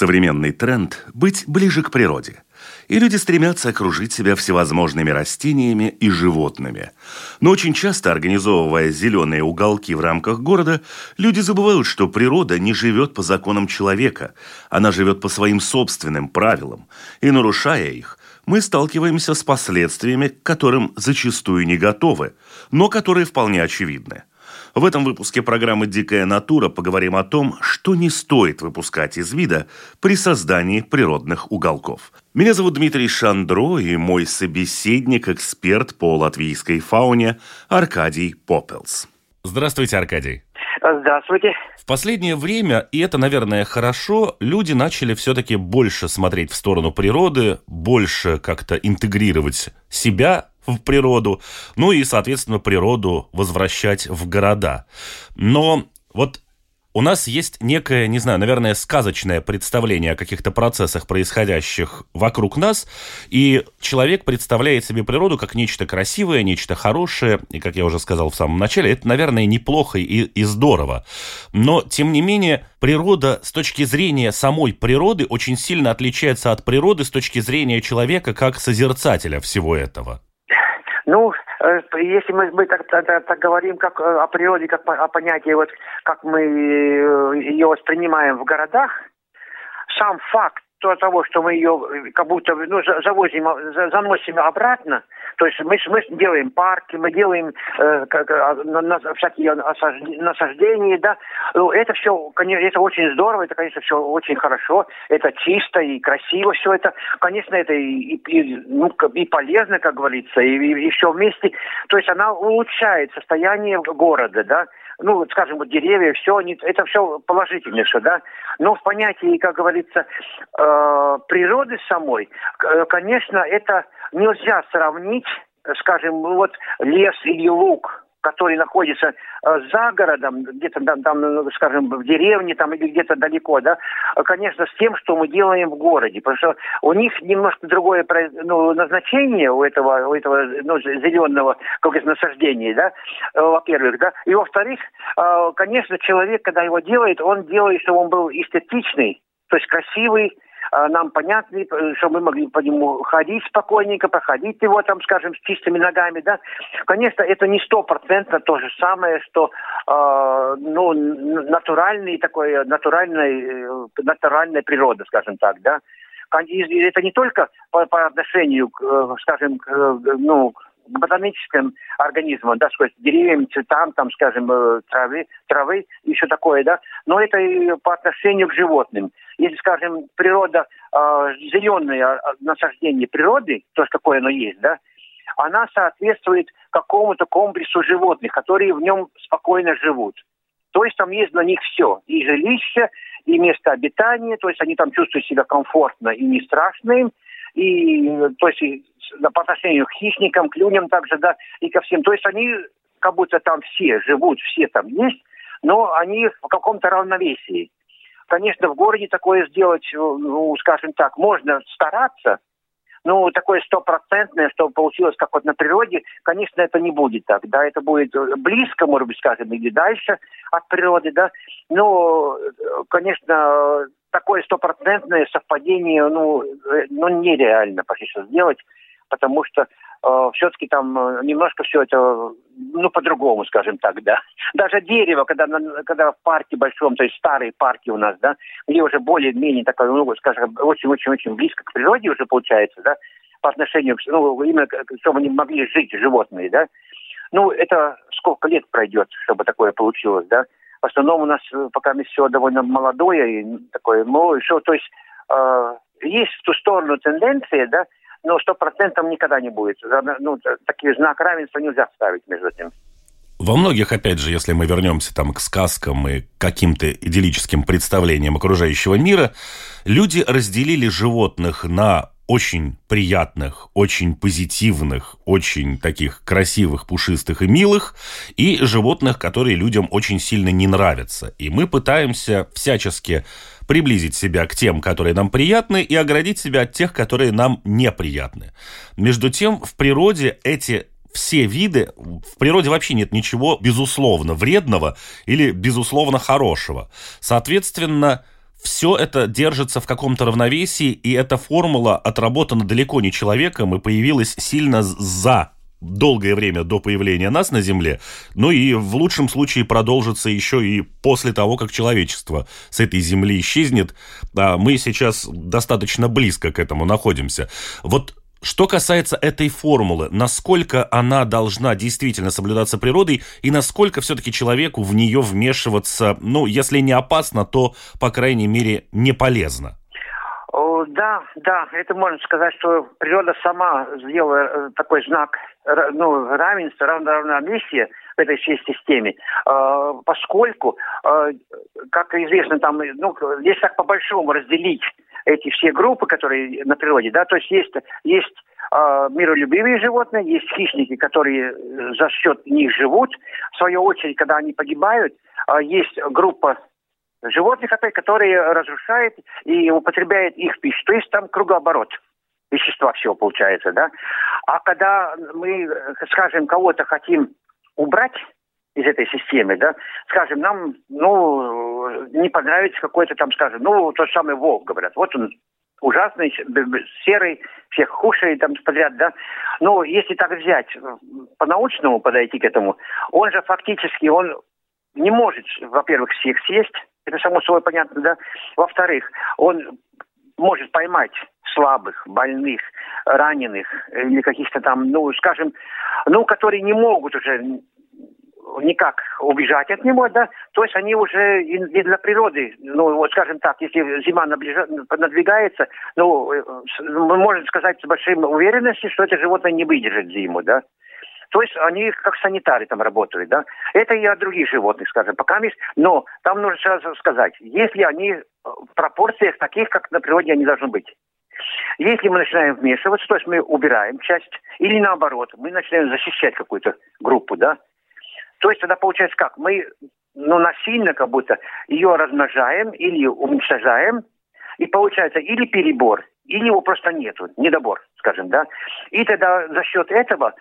Современный тренд – быть ближе к природе. И люди стремятся окружить себя всевозможными растениями и животными. Но очень часто, организовывая зеленые уголки в рамках города, люди забывают, что природа не живет по законам человека. Она живет по своим собственным правилам. И нарушая их, мы сталкиваемся с последствиями, к которым зачастую не готовы, но которые вполне очевидны. В этом выпуске программы «Дикая натура» поговорим о том, что не стоит выпускать из вида при создании природных уголков. Меня зовут Дмитрий Шандро и мой собеседник, эксперт по латвийской фауне Аркадий Попелс. Здравствуйте, Аркадий. Здравствуйте. В последнее время, и это, наверное, хорошо, люди начали все-таки больше смотреть в сторону природы, больше как-то интегрировать себя в природу, ну и, соответственно, природу возвращать в города. Но вот у нас есть некое, не знаю, наверное, сказочное представление о каких-то процессах, происходящих вокруг нас, и человек представляет себе природу как нечто красивое, нечто хорошее, и, как я уже сказал в самом начале, это, наверное, неплохо и, и здорово. Но, тем не менее, природа с точки зрения самой природы очень сильно отличается от природы с точки зрения человека как созерцателя всего этого. Э, если мы, мы так, так, так говорим как э, о природе, как о понятии, вот как мы э, ее воспринимаем в городах, сам факт того, что мы ее как будто ну, завозим, заносим обратно, то есть мы, мы делаем парки, мы делаем э, как, а, на, на, всякие насаждения, да. Ну, это все, конечно, это очень здорово, это, конечно, все очень хорошо, это чисто и красиво все это. Конечно, это и, и, ну, и полезно, как говорится, и, и, и все вместе. То есть она улучшает состояние города, да ну, скажем, вот деревья, все, они, это все положительно все, да. Но в понятии, как говорится, э, природы самой, э, конечно, это нельзя сравнить, скажем, вот лес или луг который находится э, за городом, где-то там, ну, скажем, в деревне там или где-то далеко, да, конечно, с тем, что мы делаем в городе, потому что у них немножко другое ну, назначение у этого, у этого ну, зеленого, как насаждения, да, э, во-первых, да, и во-вторых, э, конечно, человек, когда его делает, он делает, чтобы он был эстетичный, то есть красивый, нам понятны, э, что мы могли по нему ходить спокойненько, проходить его там, скажем, с чистыми ногами, да. Конечно, это не стопроцентно то же самое, что э, ну, натуральный такой, натуральной, э, натуральная природа, скажем так, да. Это не только по, по отношению, э, скажем, ну, к ботаническим организмам, да, сказать, деревьям, цветам, там, скажем, травы, травы, еще такое, да, но это и по отношению к животным если, скажем, природа, э, зеленое насаждение природы, то, какое оно есть, да, она соответствует какому-то комплексу животных, которые в нем спокойно живут. То есть там есть на них все. И жилище, и место обитания, то есть они там чувствуют себя комфортно и не страшно им. И, то есть и, по отношению к хищникам, к людям также, да, и ко всем. То есть они как будто там все живут, все там есть, но они в каком-то равновесии. Конечно, в городе такое сделать, э, ну, скажем так, можно стараться, ну, такое стопроцентное, что получилось как вот на природе, конечно, это не будет так, да, это будет близко, может быть, скажем, или дальше от природы, да, но, конечно, такое стопроцентное совпадение, ну, э, ну, нереально почти что сделать, потому что э, все-таки там э, немножко все это, ну, по-другому, скажем так, да. Даже дерево, когда, когда в парке большом, то есть старые парки у нас, да, где уже более-менее такое, ну, скажем, очень-очень-очень близко к природе уже получается, да, по отношению, ну, именно, чтобы они могли жить, животные, да. Ну, это сколько лет пройдет, чтобы такое получилось, да. В основном у нас э, пока все довольно молодое и такое, ну, еще, то есть э, есть в ту сторону тенденция, да, но сто процентов никогда не будет. Ну, такие знак равенства нельзя ставить между этим. Во многих, опять же, если мы вернемся там к сказкам и каким-то идиллическим представлениям окружающего мира, Люди разделили животных на очень приятных, очень позитивных, очень таких красивых, пушистых и милых, и животных, которые людям очень сильно не нравятся. И мы пытаемся всячески приблизить себя к тем, которые нам приятны, и оградить себя от тех, которые нам неприятны. Между тем, в природе эти все виды, в природе вообще нет ничего безусловно вредного или безусловно хорошего. Соответственно, все это держится в каком-то равновесии, и эта формула отработана далеко не человеком и появилась сильно за долгое время до появления нас на Земле, ну и в лучшем случае продолжится еще и после того, как человечество с этой Земли исчезнет. А мы сейчас достаточно близко к этому находимся. Вот что касается этой формулы, насколько она должна действительно соблюдаться природой и насколько все-таки человеку в нее вмешиваться, ну, если не опасно, то, по крайней мере, не полезно? Да, да, это можно сказать, что природа сама сделала э, такой знак ну, равенства, равновесия в этой всей системе, э, поскольку, э, как известно, там, ну, здесь так по-большому разделить эти все группы, которые на природе, да, то есть есть, есть э, миролюбивые животные, есть хищники, которые за счет них живут. В свою очередь, когда они погибают, есть группа животных, которые разрушают и употребляют их пищу. То есть там кругооборот вещества всего получается, да. А когда мы, скажем, кого-то хотим убрать из этой системы, да, скажем, нам, ну, не понравится какой-то там, скажем, ну, тот самый волк, говорят, вот он ужасный, серый, всех худший там подряд, да. Но если так взять, по-научному подойти к этому, он же фактически, он не может, во-первых, всех съесть, это само собой понятно, да. Во-вторых, он может поймать слабых, больных, раненых или каких-то там, ну, скажем, ну, которые не могут уже никак убежать от него, да, то есть они уже и для природы, ну, вот скажем так, если зима наближа, надвигается, ну, э, мы можем сказать с большой уверенностью, что это животное не выдержит зиму, да. То есть они как санитары там работают, да. Это и о других животных, скажем, пока есть, но там нужно сразу сказать, если они в пропорциях таких, как на природе они должны быть. Если мы начинаем вмешиваться, то есть мы убираем часть, или наоборот, мы начинаем защищать какую-то группу, да, то есть тогда получается как? Мы ну, насильно как будто ее размножаем или уничтожаем, и получается или перебор, или его просто нету, недобор, скажем, да. И тогда за счет этого э,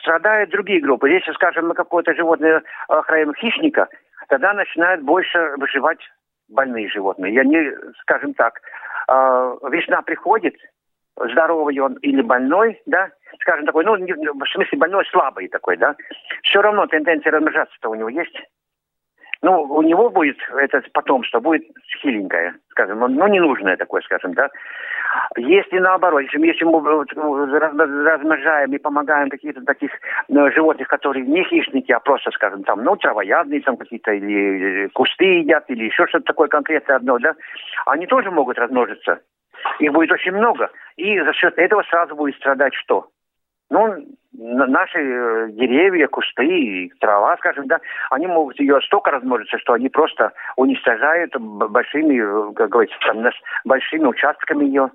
страдают другие группы. Если, скажем, мы какое-то животное охраняем хищника, тогда начинают больше выживать больные животные. И они, скажем так, э, весна приходит, здоровый он или больной, да, скажем такой, ну, в смысле больной, слабый такой, да, все равно тенденция размножаться-то у него есть. Ну, у него будет это потомство, будет хиленькое, скажем, ну, ненужное такое, скажем, да. Если наоборот, если, если мы размножаем и помогаем каких-то таких ну, животных, которые не хищники, а просто, скажем, там, ну, травоядные там какие-то, или кусты едят, или еще что-то такое конкретное одно, да, они тоже могут размножиться. Их будет очень много. И за счет этого сразу будет страдать что? Ну, наши э, деревья, кусты, трава, скажем, да, они могут ее столько размножиться, что они просто уничтожают большими, э, как говорится, там, большими участками ее.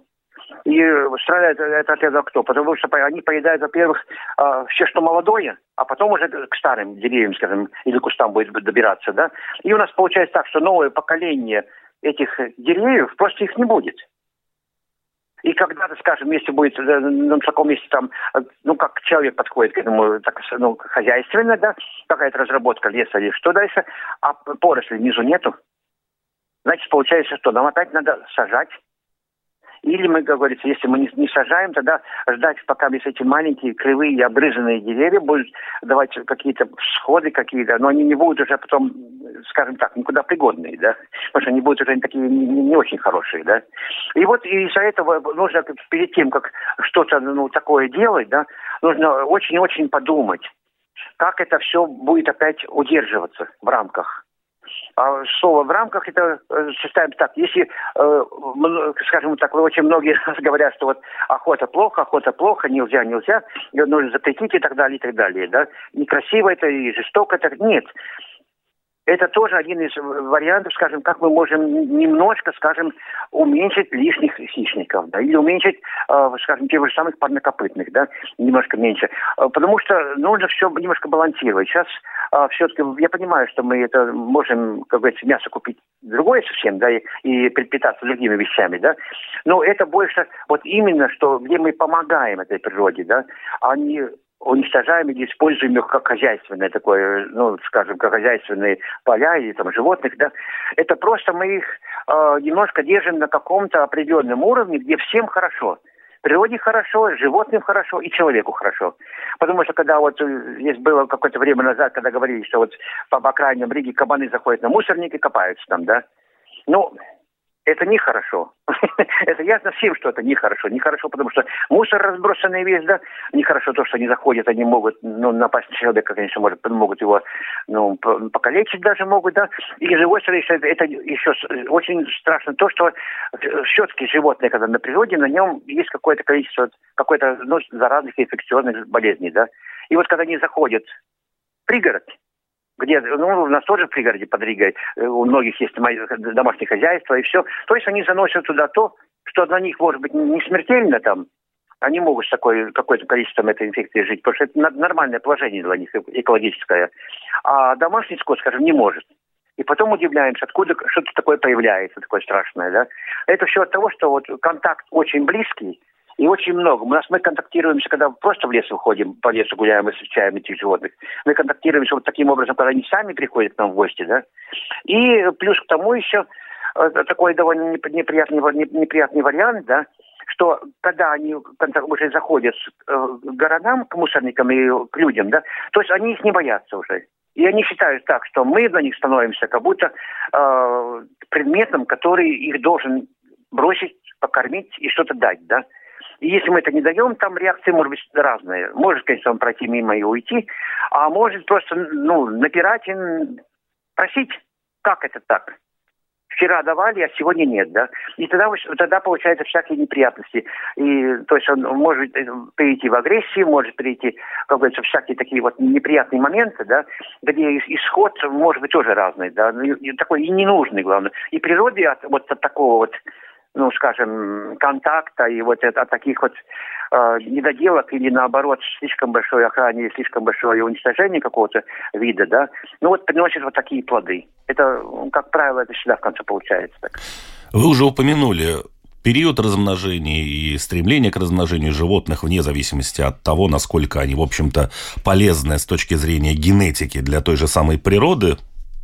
И страдает это от этого кто? Потому что они поедают, во-первых, а, все, что молодое, а потом уже к старым деревьям, скажем, или кустам будет добираться, да. И у нас получается так, что новое поколение этих деревьев, просто их не будет. И когда-то, скажем, если будет э, на таком месте там, э, ну, как человек подходит к этому, так, ну, хозяйственно, да, какая-то разработка леса или что дальше, а поросли внизу нету, значит, получается, что нам опять надо сажать или мы, как говорится, если мы не, не сажаем, тогда ждать, пока если эти маленькие, кривые, обрызанные деревья будут давать какие-то всходы какие-то, но они не будут уже потом, скажем так, никуда пригодные, да, потому что они будут уже такие не, не очень хорошие, да. И вот из-за этого нужно перед тем, как что-то ну, такое делать, да, нужно очень-очень подумать, как это все будет опять удерживаться в рамках а слово в рамках это считаем э, так. Если, э, скажем так, очень многие говорят, что вот охота плохо, охота плохо, нельзя, нельзя, нужно запретить и так далее, и так далее. Да? Некрасиво это и жестоко это. Нет. Это тоже один из вариантов, скажем, как мы можем немножко, скажем, уменьшить лишних хищников, да, или уменьшить, э, скажем, тех же самых парнокопытных, да, немножко меньше. Э, потому что нужно все немножко балансировать. Сейчас э, все-таки я понимаю, что мы это можем, как говорится, мясо купить другое совсем, да, и, и предпитаться другими вещами, да. Но это больше вот именно, что где мы помогаем этой природе, да, а не уничтожаем или используем их как хозяйственное такое, ну, скажем, как хозяйственные поля или там животных, да, это просто мы их э, немножко держим на каком-то определенном уровне, где всем хорошо. Природе хорошо, животным хорошо и человеку хорошо. Потому что когда вот э, здесь было какое-то время назад, когда говорили, что вот по окраинам Риги кабаны заходят на мусорник и копаются там, да, ну, это нехорошо. это ясно всем, что это нехорошо. Нехорошо, потому что мусор разбросанный весь, да. Нехорошо то, что они заходят, они могут, ну, напасть на человека, конечно, может, могут его, ну, покалечить даже могут, да. И с другой стороны, это, это еще очень страшно то, что все-таки животное, когда на природе, на нем есть какое-то количество, какой-то, ну, заразных инфекционных болезней, да. И вот когда они заходят в пригород, где, ну, у нас тоже в пригороде под Ригой, э, у многих есть домашние хозяйства и все. То есть они заносят туда то, что для них, может быть, не смертельно там, они могут с такой, какое-то количеством этой инфекции жить, потому что это нормальное положение для них экологическое. А домашний скот, скажем, не может. И потом удивляемся, откуда что-то такое появляется, такое страшное, да. Это все от того, что вот контакт очень близкий, и очень много. У нас мы контактируемся, когда просто в лес выходим, по лесу гуляем и встречаем этих животных. Мы контактируемся вот таким образом, когда они сами приходят к нам в гости, да. И плюс к тому еще э, такой довольно неприятный, неприятный вариант, да, что когда они уже заходят э, к городам, к мусорникам и к людям, да, то есть они их не боятся уже. И они считают так, что мы для них становимся как будто э, предметом, который их должен бросить, покормить и что-то дать, да. И если мы это не даем, там реакции может быть разные. Может, конечно, он пройти мимо и уйти, а может просто ну, напирать и просить, как это так? Вчера давали, а сегодня нет, да? И тогда, тогда получается всякие неприятности. И, то есть он может перейти в агрессию, может перейти, как говорится, всякие такие вот неприятные моменты, да, где исход может быть тоже разный, да, и такой и ненужный, главное. И природе от вот от такого вот ну, скажем, контакта и вот от таких вот э, недоделок или наоборот слишком большой охране слишком большое уничтожение какого-то вида, да, ну вот приносит вот такие плоды. Это, как правило, это всегда в конце получается так. Вы уже упомянули период размножения и стремление к размножению животных вне зависимости от того, насколько они, в общем-то, полезны с точки зрения генетики для той же самой природы,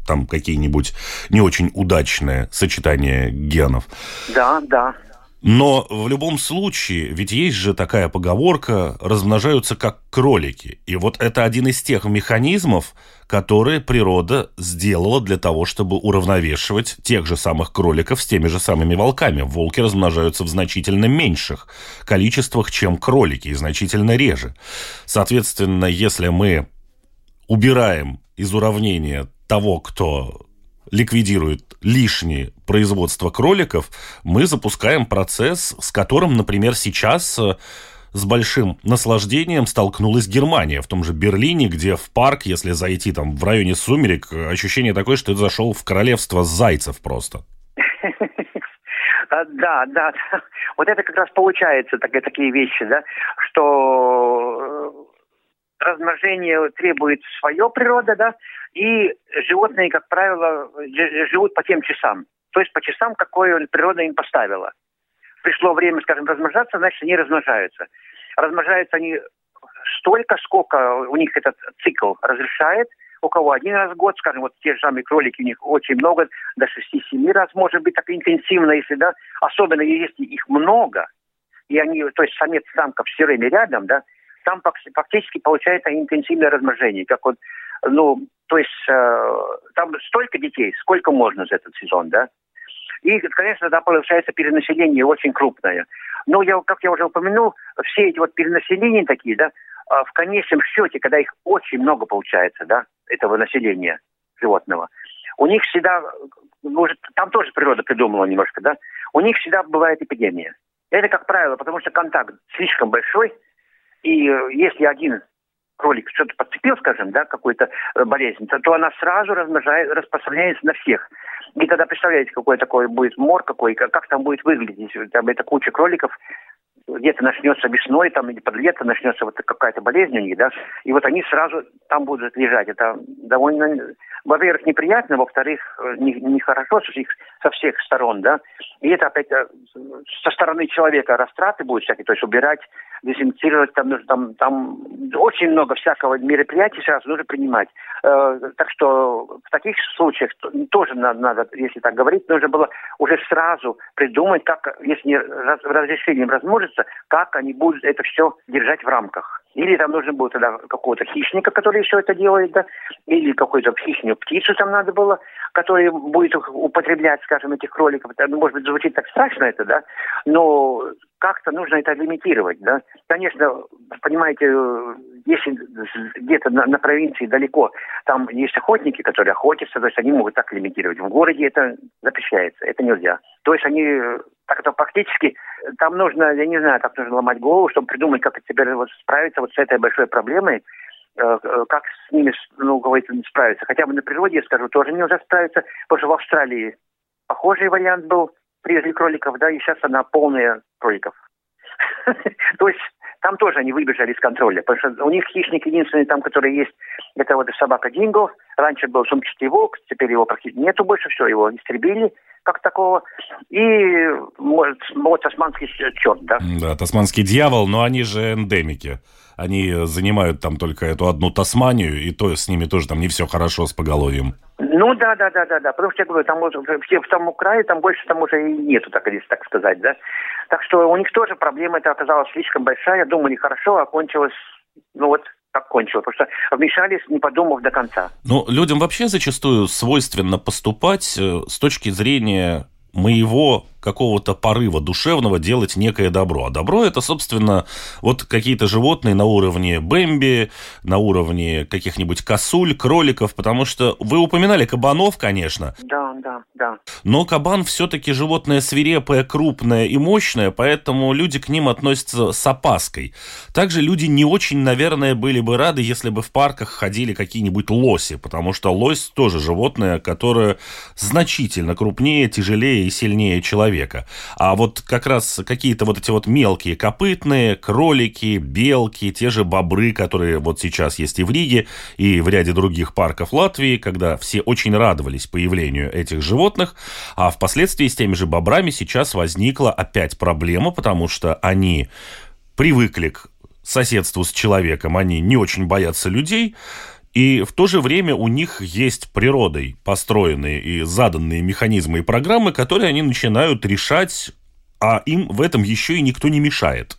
там какие-нибудь не очень удачные сочетания генов. Да, да. Но в любом случае, ведь есть же такая поговорка, размножаются как кролики. И вот это один из тех механизмов, которые природа сделала для того, чтобы уравновешивать тех же самых кроликов с теми же самыми волками. Волки размножаются в значительно меньших количествах, чем кролики, и значительно реже. Соответственно, если мы убираем из уравнения того, кто ликвидирует лишнее производство кроликов, мы запускаем процесс, с которым, например, сейчас э, с большим наслаждением столкнулась Германия в том же Берлине, где в парк, если зайти там в районе сумерек, ощущение такое, что ты зашел в королевство зайцев просто. А, да, да. Вот это как раз получается такие вещи, да, что размножение требует свое природа, да, и животные, как правило, живут по тем часам. То есть по часам, какое природа им поставила. Пришло время, скажем, размножаться, значит, они размножаются. Размножаются они столько, сколько у них этот цикл разрешает. У кого один раз в год, скажем, вот те же самые кролики, у них очень много, до 6-7 раз может быть так интенсивно, если, да, особенно если их много, и они, то есть самец самка все время рядом, да, там фактически получается интенсивное размножение, как вот, ну, то есть э, там столько детей, сколько можно за этот сезон, да? И, конечно, да, получается перенаселение очень крупное. Но, я, как я уже упомянул, все эти вот перенаселения такие, да, э, в конечном счете, когда их очень много получается, да, этого населения животного, у них всегда, может, там тоже природа придумала немножко, да, у них всегда бывает эпидемия. Это, как правило, потому что контакт слишком большой, и э, если один кролик что-то подцепил, скажем, да, какую-то э, болезнь, то, то она сразу размножает, распространяется на всех. И тогда представляете, какой такой будет мор какой, как, там будет выглядеть. Там это куча кроликов, где-то начнется весной, там, или под лето начнется вот какая-то болезнь у них, да, и вот они сразу там будут лежать. Это довольно, во-первых, неприятно, во-вторых, нехорошо не всех, со всех сторон, да, и это опять э, со стороны человека растраты будут всякие, то есть убирать, дезинфицировать, там нужно, там, там очень много всякого мероприятий сразу нужно принимать. Э, так что в таких случаях тоже надо, надо, если так говорить, нужно было уже сразу придумать, как, если разрешением размножится, как они будут это все держать в рамках. Или там нужно было тогда какого-то хищника, который все это делает, да, или какую-то хищную птицу там надо было, которая будет употреблять, скажем, этих кроликов. Ну, может быть, звучит так страшно это, да, но как-то нужно это лимитировать, да. Конечно, понимаете, если где-то на, на провинции далеко, там есть охотники, которые охотятся, то есть они могут так лимитировать. В городе это запрещается, это нельзя. То есть они так-то практически, там нужно, я не знаю, так нужно ломать голову, чтобы придумать, как теперь вот справиться вот с этой большой проблемой, э, э, как с ними, ну, говорится, справиться. Хотя бы на природе, я скажу, тоже нельзя справиться, потому что в Австралии похожий вариант был, привезли кроликов, да, и сейчас она полная кроликов. То есть там тоже они выбежали из контроля, потому что у них хищник единственный там, который есть, это вот собака Динго. Раньше был сумчатый волк, теперь его практически нету больше, все, его истребили как такого. И может, вот тасманский черт, да. Да, тасманский дьявол, но они же эндемики. Они занимают там только эту одну Тасманию, и то с ними тоже там не все хорошо с поголовьем. Ну да, да, да, да, да. Потому что я говорю, там все в том крае, там больше там уже и нету, так, если так сказать, да. Так что у них тоже проблема это оказалась слишком большая. Думали хорошо, а кончилось, ну вот, как кончилось. Потому что вмешались, не подумав до конца. Ну, людям вообще зачастую свойственно поступать э, с точки зрения моего какого-то порыва душевного делать некое добро. А добро это, собственно, вот какие-то животные на уровне бэмби, на уровне каких-нибудь косуль, кроликов, потому что вы упоминали кабанов, конечно. Да, да, да. Но кабан все-таки животное свирепое, крупное и мощное, поэтому люди к ним относятся с опаской. Также люди не очень, наверное, были бы рады, если бы в парках ходили какие-нибудь лоси, потому что лось тоже животное, которое значительно крупнее, тяжелее и сильнее человека человека. А вот как раз какие-то вот эти вот мелкие копытные, кролики, белки, те же бобры, которые вот сейчас есть и в Риге, и в ряде других парков Латвии, когда все очень радовались появлению этих животных, а впоследствии с теми же бобрами сейчас возникла опять проблема, потому что они привыкли к соседству с человеком, они не очень боятся людей, и в то же время у них есть природой построенные и заданные механизмы и программы, которые они начинают решать, а им в этом еще и никто не мешает.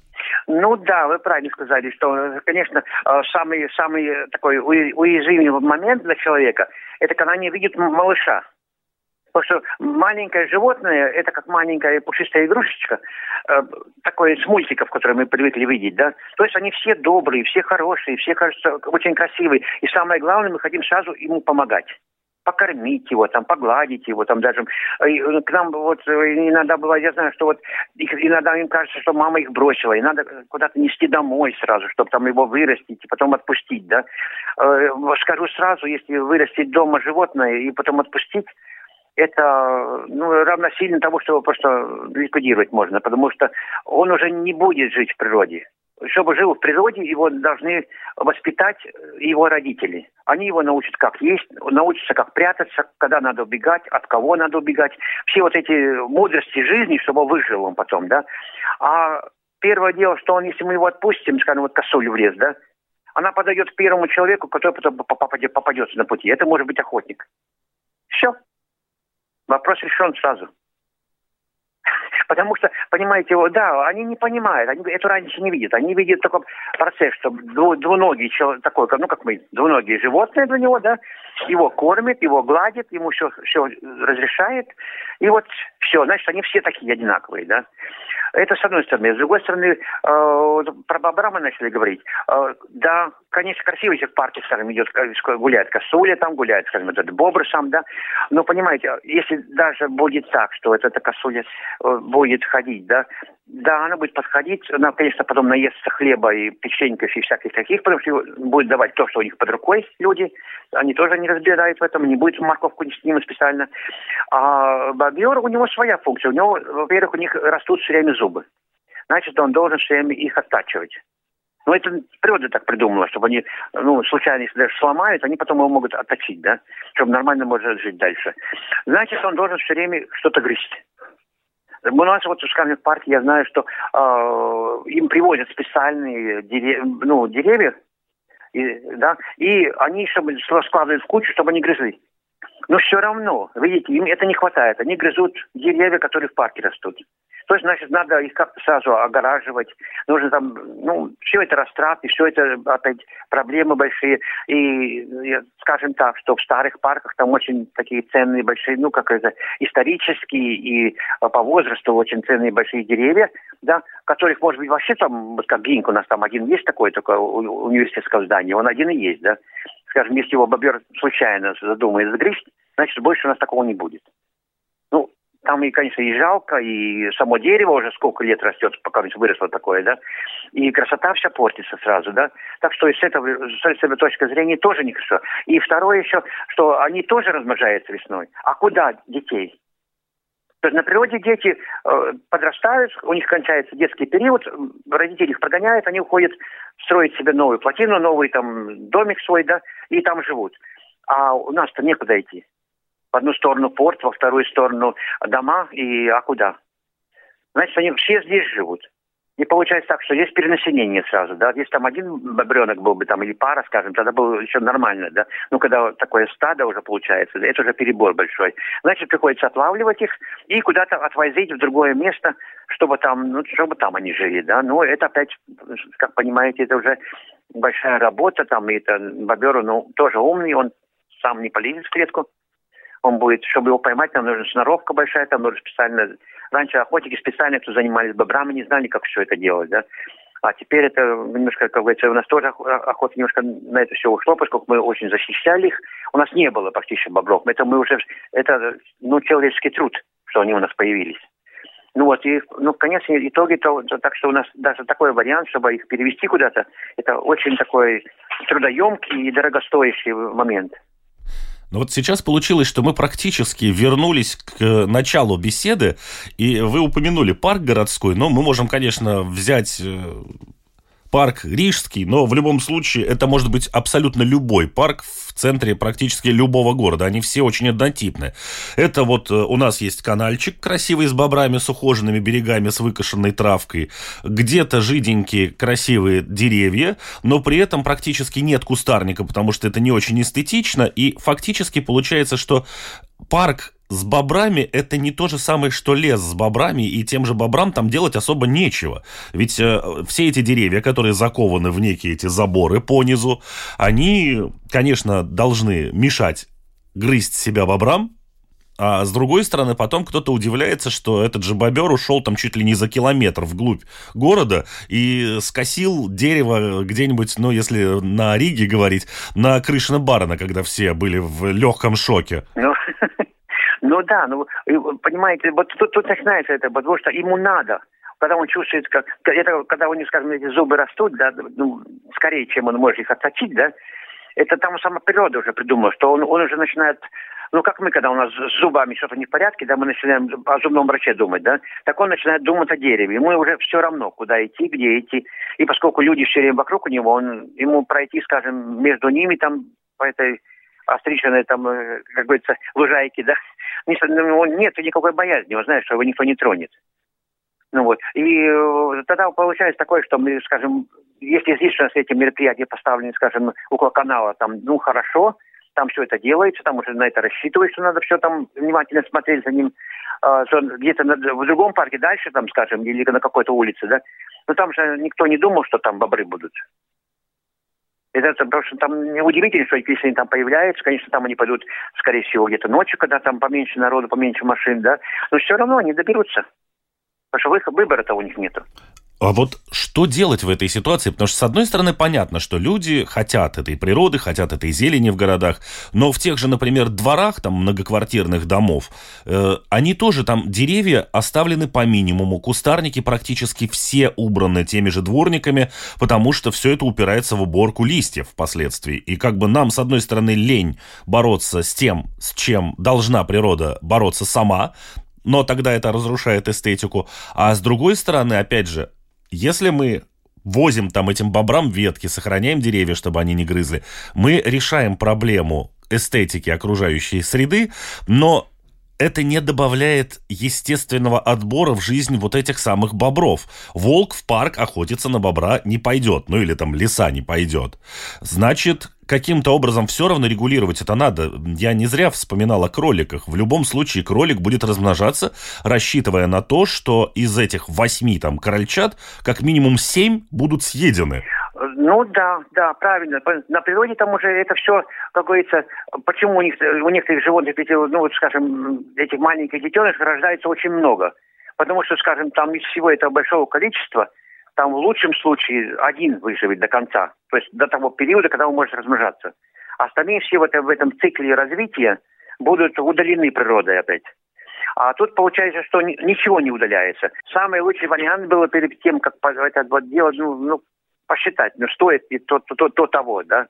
Ну да, вы правильно сказали, что, конечно, э, самый, самый такой уязвимый момент для человека – это когда они видят малыша. Потому что маленькое животное – это как маленькая пушистая игрушечка, э, такое из мультиков, которые мы привыкли видеть, да. То есть они все добрые, все хорошие, все кажутся очень красивые. И самое главное, мы хотим сразу ему помогать покормить его, там, погладить его, там даже э, к нам вот э, иногда бывает, я знаю, что вот их, иногда им кажется, что мама их бросила, и надо куда-то нести домой сразу, чтобы там его вырастить и потом отпустить, да. Э, скажу сразу, если вырастить дома животное и потом отпустить, это ну, равносильно того, что его просто ликвидировать можно, потому что он уже не будет жить в природе. Чтобы жил в природе, его должны воспитать его родители. Они его научат, как есть, научатся, как прятаться, когда надо убегать, от кого надо убегать. Все вот эти мудрости жизни, чтобы выжил он потом, да. А первое дело, что он, если мы его отпустим, скажем, вот косулю в лес, да, она подойдет к первому человеку, который потом попадется на пути. Это может быть охотник. Все. Вопрос решен сразу. Потому что, понимаете, да, они не понимают, они эту разницу не видят. Они видят такой процесс, что двуногий человек, такой, ну как мы, двуногие животные для него, да, его кормит, его гладит, ему все, все разрешает. И вот все, значит, они все такие одинаковые, да. Это с одной стороны. С другой стороны, э, про бобра мы начали говорить. Э, да, конечно, красиво, если в парке, скажем, идет, гуляет косуля, там гуляет, скажем, этот бобр сам, да. Но, понимаете, если даже будет так, что эта, эта косуля э, будет ходить, да, да, она будет подходить, она, конечно, потом наестся хлеба и печеньков и всяких таких, потому что будет давать то, что у них под рукой люди, они тоже не разбирают в этом, не будет морковку с ним специально. А бобер, у него своя функция, у него, во-первых, у них растут все время зубы. Значит, он должен все время их оттачивать. Ну, это природа так придумала, чтобы они, ну, случайно, если даже сломают, они потом его могут отточить, да, чтобы нормально может жить дальше. Значит, он должен все время что-то грызть. У нас вот, скажем, в парке я знаю, что э, им привозят специальные дерев... ну, деревья, и, да, и они чтобы складывают в кучу, чтобы они грызли. Но все равно, видите, им это не хватает. Они грызут деревья, которые в парке растут. То есть, значит, надо их как-то сразу огораживать. Нужно там, ну, все это растраты, все это опять проблемы большие. И, скажем так, что в старых парках там очень такие ценные большие, ну, как это, исторические и по возрасту очень ценные большие деревья, да, которых, может быть, вообще там, вот как Гинк у нас там один есть такой, такое университетское здание, он один и есть, да. Скажем, если его бобер случайно задумает сгрызть, значит, больше у нас такого не будет. Ну, там, и, конечно, и жалко, и само дерево уже сколько лет растет, пока выросло такое, да, и красота вся портится сразу, да. Так что с этого, с этой точки зрения тоже нехорошо. И второе еще, что они тоже размножаются весной. А куда детей? То есть на природе дети э, подрастают, у них кончается детский период, родители их прогоняют, они уходят строить себе новую плотину, новый там домик свой, да, и там живут. А у нас-то некуда идти. В одну сторону порт, во вторую сторону дома, и а куда? Значит, они все здесь живут. И получается так, что есть перенаселение сразу, да, если там один бобренок был бы там, или пара, скажем, тогда было еще нормально, да, ну, когда такое стадо уже получается, это уже перебор большой. Значит, приходится отлавливать их и куда-то отвозить в другое место, чтобы там, ну, чтобы там они жили, да, но это опять, как понимаете, это уже большая работа, там, и это бобер, ну, тоже умный, он сам не полезет в клетку, он будет, чтобы его поймать, там нужна сноровка большая, там нужно специально... Раньше охотники специально, кто занимались бобрами, не знали, как все это делать, да. А теперь это немножко, как говорится, у нас тоже охота немножко на это все ушло, поскольку мы очень защищали их. У нас не было практически бобров. Это мы уже, это, ну, человеческий труд, что они у нас появились. Ну вот, и, ну, итоге, то, то, так что у нас даже такой вариант, чтобы их перевести куда-то, это очень такой трудоемкий и дорогостоящий момент. Но вот сейчас получилось, что мы практически вернулись к началу беседы, и вы упомянули парк городской, но мы можем, конечно, взять э, парк Рижский, но в любом случае это может быть абсолютно любой парк в центре практически любого города. Они все очень однотипны. Это вот э, у нас есть канальчик красивый с бобрами, с ухоженными берегами, с выкошенной травкой. Где-то жиденькие красивые деревья, но при этом практически нет кустарника, потому что это не очень эстетично. И фактически получается, что парк с бобрами это не то же самое, что лес с бобрами, и тем же бобрам там делать особо нечего. Ведь э, все эти деревья, которые закованы в некие эти заборы по низу, они, конечно, должны мешать грызть себя бобрам, а с другой стороны, потом кто-то удивляется, что этот же бобер ушел там чуть ли не за километр вглубь города и скосил дерево где-нибудь, ну, если на Риге говорить, на Крышина Барона, когда все были в легком шоке. Ну, ну да, ну, понимаете, вот тут, тут начинается это, потому что ему надо когда он чувствует, как это, когда у него, скажем, эти зубы растут, да, ну, скорее, чем он может их отточить, да, это там сама природа уже придумала, что он, он уже начинает, ну, как мы, когда у нас с зубами что-то не в порядке, да, мы начинаем о зубном враче думать, да, так он начинает думать о дереве. Ему уже все равно, куда идти, где идти. И поскольку люди все время вокруг него, он, ему пройти, скажем, между ними там по этой остриженной там, э, как говорится, лужайке, да, ну, нет никакой боязни, он знает, что его никто не тронет. Ну вот. И э, тогда получается такое, что мы, скажем, если здесь у нас эти мероприятия поставлены, скажем, около канала, там, ну, хорошо, там все это делается, там уже на это рассчитывают, что надо все там внимательно смотреть за ним. А, где-то в другом парке дальше, там, скажем, или на какой-то улице, да, но там же никто не думал, что там бобры будут. Это, потому что там неудивительно, что если они там появляются, конечно, там они пойдут, скорее всего, где-то ночью, когда там поменьше народу, поменьше машин, да, но все равно они доберутся. Потому что выбора-то у них нету. А вот что делать в этой ситуации? Потому что, с одной стороны, понятно, что люди хотят этой природы, хотят этой зелени в городах, но в тех же, например, дворах, там, многоквартирных домов, э, они тоже, там, деревья оставлены по минимуму, кустарники практически все убраны теми же дворниками, потому что все это упирается в уборку листьев впоследствии. И как бы нам, с одной стороны, лень бороться с тем, с чем должна природа бороться сама, но тогда это разрушает эстетику. А с другой стороны, опять же, если мы возим там этим бобрам ветки, сохраняем деревья, чтобы они не грызли, мы решаем проблему эстетики окружающей среды, но это не добавляет естественного отбора в жизнь вот этих самых бобров. Волк в парк охотиться на бобра не пойдет, ну или там леса не пойдет. Значит, каким-то образом все равно регулировать это надо. Я не зря вспоминал о кроликах. В любом случае кролик будет размножаться, рассчитывая на то, что из этих восьми там крольчат как минимум семь будут съедены. Ну да, да, правильно. На природе там уже это все, как говорится, почему у них у некоторых животных, ну вот, скажем, этих маленьких детенышей рождается очень много. Потому что, скажем, там из всего этого большого количества, там в лучшем случае один выживет до конца, то есть до того периода, когда он может размножаться. Остальные все в этом, в этом цикле развития будут удалены природой опять. А тут получается, что ничего не удаляется. Самый лучший вариант было перед тем, как это вот делать, ну, ну посчитать, ну, стоит и то, то, то, то того, да.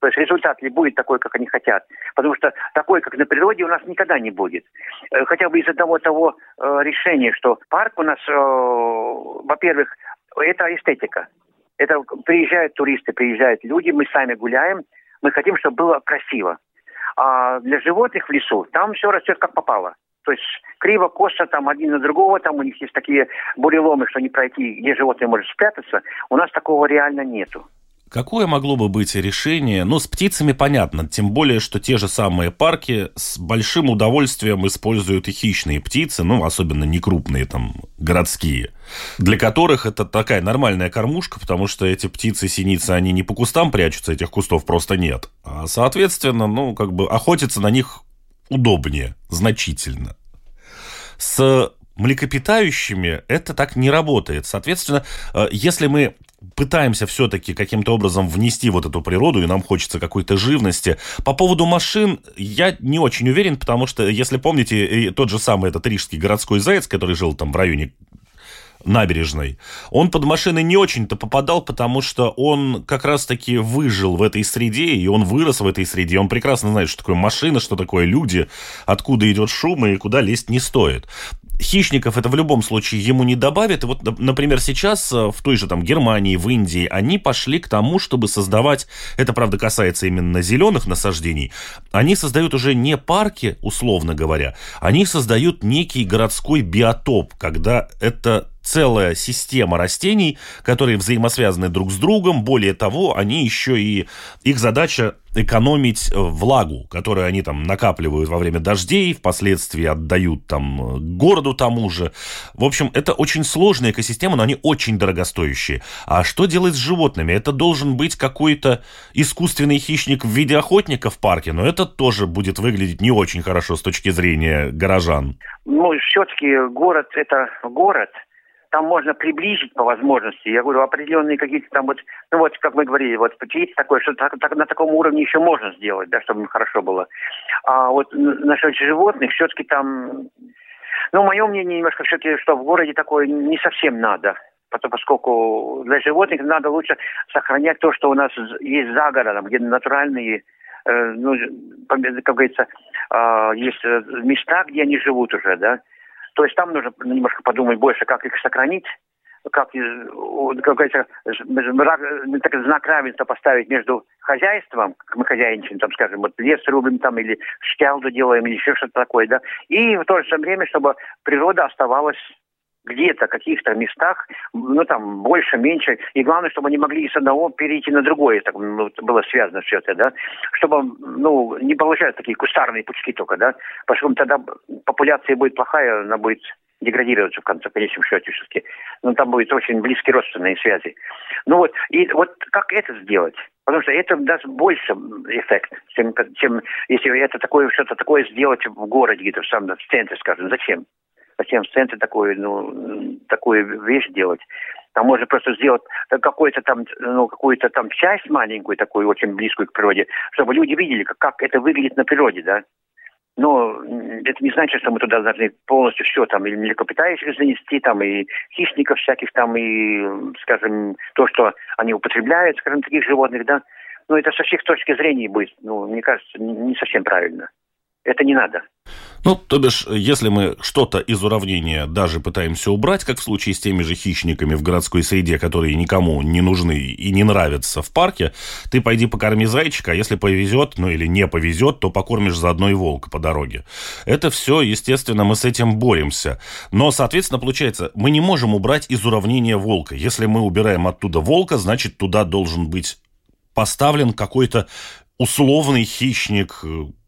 То есть результат ли будет такой, как они хотят. Потому что такой, как на природе, у нас никогда не будет. Э, хотя бы из-за того, того э, решения, что парк у нас, э, во-первых, это эстетика. Это приезжают туристы, приезжают люди, мы сами гуляем, мы хотим, чтобы было красиво. А для животных в лесу там все растет как попало. То есть криво, косо, там один на другого, там у них есть такие буреломы, что не пройти, где животное может спрятаться. У нас такого реально нету. Какое могло бы быть решение? Ну, с птицами понятно, тем более, что те же самые парки с большим удовольствием используют и хищные птицы, ну, особенно не крупные, там, городские, для которых это такая нормальная кормушка, потому что эти птицы-синицы, они не по кустам прячутся, этих кустов просто нет. А, соответственно, ну, как бы охотиться на них удобнее, значительно. С млекопитающими это так не работает. Соответственно, э, если мы пытаемся все-таки каким-то образом внести вот эту природу, и нам хочется какой-то живности. По поводу машин я не очень уверен, потому что, если помните, тот же самый этот рижский городской заяц, который жил там в районе набережной. Он под машины не очень-то попадал, потому что он как раз-таки выжил в этой среде, и он вырос в этой среде. Он прекрасно знает, что такое машина, что такое люди, откуда идет шум и куда лезть не стоит хищников это в любом случае ему не добавит. И вот, например, сейчас э, в той же там Германии, в Индии, они пошли к тому, чтобы создавать, это, правда, касается именно зеленых насаждений, они создают уже не парки, условно говоря, они создают некий городской биотоп, когда это целая система растений, которые взаимосвязаны друг с другом. Более того, они еще и... Их задача экономить э, влагу, которую они там накапливают во время дождей, впоследствии отдают там э, городу тому же. В общем, это очень сложная экосистема, но они очень дорогостоящие. А что делать с животными? Это должен быть какой-то искусственный хищник в виде охотника в парке, но это тоже будет выглядеть не очень хорошо с точки зрения горожан. Ну, все-таки город – это город – там можно приблизить по возможности. Я говорю, определенные какие-то там вот, ну вот, как мы говорили, вот птиц такое, что так, так, на таком уровне еще можно сделать, да, чтобы хорошо было. А вот насчет животных, все-таки там, ну, мое мнение немножко все-таки, что в городе такое не совсем надо. Потому, поскольку для животных надо лучше сохранять то, что у нас есть за городом, где натуральные э, ну, как говорится, э, есть э, места, где они живут уже, да, то есть там нужно немножко подумать больше, как их сохранить, как, как так, знак равенства поставить между хозяйством, как мы хозяйничаем, там, скажем, вот лес рубим там или штялду делаем или еще что-то такое, да, и в то же время, чтобы природа оставалась где-то, каких-то местах, ну, там, больше, меньше. И главное, чтобы они могли с одного перейти на другое, так ну, было связано все это, да, чтобы, ну, не получать такие кустарные пучки только, да, что тогда популяция будет плохая, она будет деградироваться в конце, конечном счете все-таки. Ну, там будет очень близкие родственные связи. Ну вот, и вот как это сделать? Потому что это даст больше эффект, чем, чем если это такое, что-то такое сделать в городе, где-то в самом в центре, скажем. Зачем? Зачем в центре такую, ну, такую вещь делать? Там можно просто сделать какую-то там, ну, какую-то там часть маленькую, такую очень близкую к природе, чтобы люди видели, как, как это выглядит на природе, да. Но это не значит, что мы туда должны полностью все там и млекопитающих занести, там и хищников всяких там, и, скажем, то, что они употребляют, скажем, таких животных, да. Но это со всех точки зрения будет, ну, мне кажется, не совсем правильно. Это не надо. Ну, то бишь, если мы что-то из уравнения даже пытаемся убрать, как в случае с теми же хищниками в городской среде, которые никому не нужны и не нравятся в парке, ты пойди покорми зайчика, а если повезет, ну или не повезет, то покормишь заодно и волка по дороге. Это все, естественно, мы с этим боремся. Но, соответственно, получается, мы не можем убрать из уравнения волка. Если мы убираем оттуда волка, значит, туда должен быть поставлен какой-то условный хищник,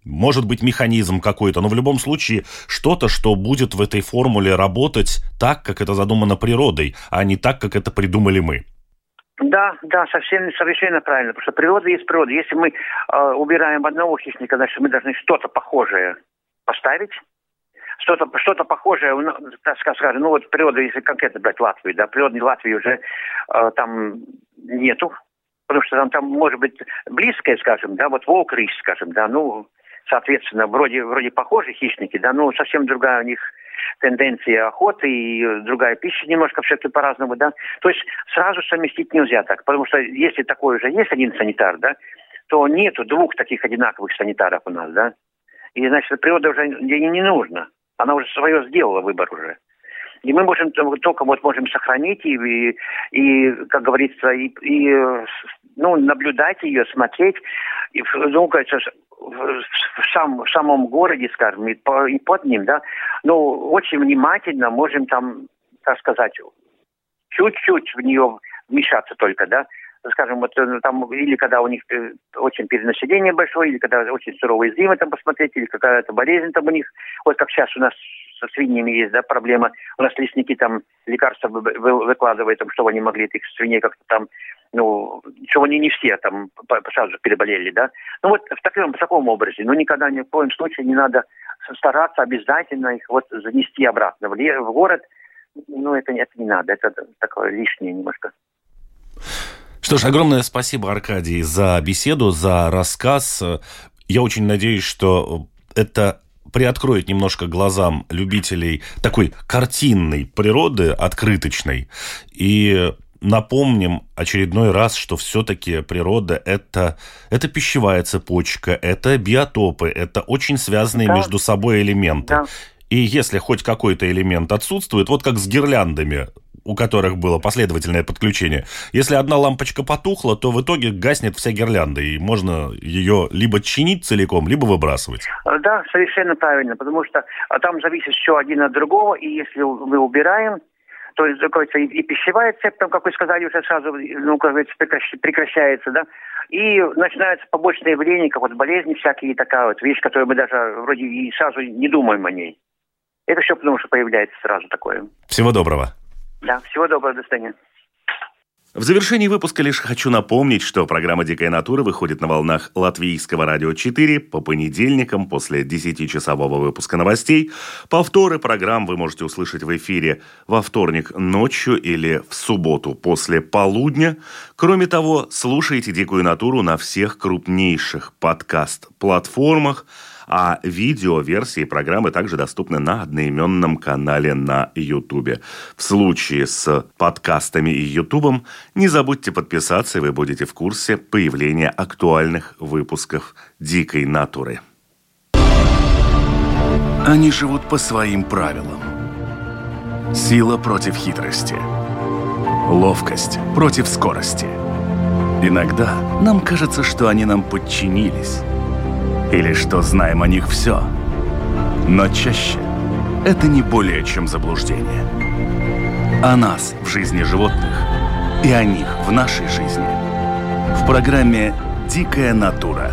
может быть механизм какой-то, но в любом случае что-то, что будет в этой формуле работать так, как это задумано природой, а не так, как это придумали мы. Да, да, совсем, совершенно правильно, потому что природа есть природа. Если мы э, убираем одного хищника, значит, мы должны что-то похожее поставить, что-то что похожее, ну, так скажем, ну вот природа, если конкретно брать Латвию, да, природной Латвии уже э, там нету, потому что там, там может быть близкое, скажем, да, вот волк, рысь, скажем, да, ну, соответственно, вроде, вроде похожие хищники, да, но совсем другая у них тенденция охоты и другая пища немножко все-таки по-разному, да. То есть сразу совместить нельзя так, потому что если такой уже есть один санитар, да, то нету двух таких одинаковых санитаров у нас, да. И, значит, природа уже ей не нужна. Она уже свое сделала выбор уже. И мы можем только вот можем сохранить и, и, и как говорится, и, и ну, наблюдать ее, смотреть. И, ну, кажется, в, сам, в самом городе, скажем, и, по, и под ним, да, ну, очень внимательно можем там, так сказать, чуть-чуть в нее вмешаться только, да, скажем, вот э, там, или когда у них э, очень перенаселение большое, или когда очень суровые зимы там посмотреть, или какая-то болезнь там у них, вот как сейчас у нас со свиньями есть, да, проблема. У нас лесники там лекарства выкладывают, там, чтобы они могли этих свиней как-то там ну, чего они не все там сразу переболели, да. Ну вот в таком, в таком образе. Но никогда ни в коем случае не надо стараться обязательно их вот занести обратно в, в город. Ну, это, это не надо, это такое лишнее немножко. Что ж, огромное спасибо, Аркадий, за беседу, за рассказ. Я очень надеюсь, что это приоткроет немножко глазам любителей такой картинной природы, открыточной, и напомним очередной раз, что все-таки природа это, это пищевая цепочка, это биотопы, это очень связанные да. между собой элементы. Да. И если хоть какой-то элемент отсутствует, вот как с гирляндами, у которых было последовательное подключение. Если одна лампочка потухла, то в итоге гаснет вся гирлянда, и можно ее либо чинить целиком, либо выбрасывать. Да, совершенно правильно, потому что а, там зависит все один от другого, и если мы убираем, то есть, говорится, и, и пищевая цепь, там, как вы сказали, уже сразу, ну, как говорится, прекращается, да, и начинаются побочные явления, как вот болезни всякие, такая вот вещь, которую мы даже вроде и сразу не думаем о ней. Это все потому, что появляется сразу такое. Всего доброго. Да, всего доброго, до свидания. В завершении выпуска лишь хочу напомнить, что программа «Дикая натура» выходит на волнах Латвийского радио 4 по понедельникам после 10-часового выпуска новостей. Повторы программ вы можете услышать в эфире во вторник ночью или в субботу после полудня. Кроме того, слушайте «Дикую натуру» на всех крупнейших подкаст-платформах – а видео-версии программы также доступны на одноименном канале на YouTube. В случае с подкастами и YouTube не забудьте подписаться, и вы будете в курсе появления актуальных выпусков «Дикой натуры». Они живут по своим правилам. Сила против хитрости. Ловкость против скорости. Иногда нам кажется, что они нам подчинились – или что знаем о них все. Но чаще это не более чем заблуждение. О нас в жизни животных и о них в нашей жизни. В программе «Дикая натура».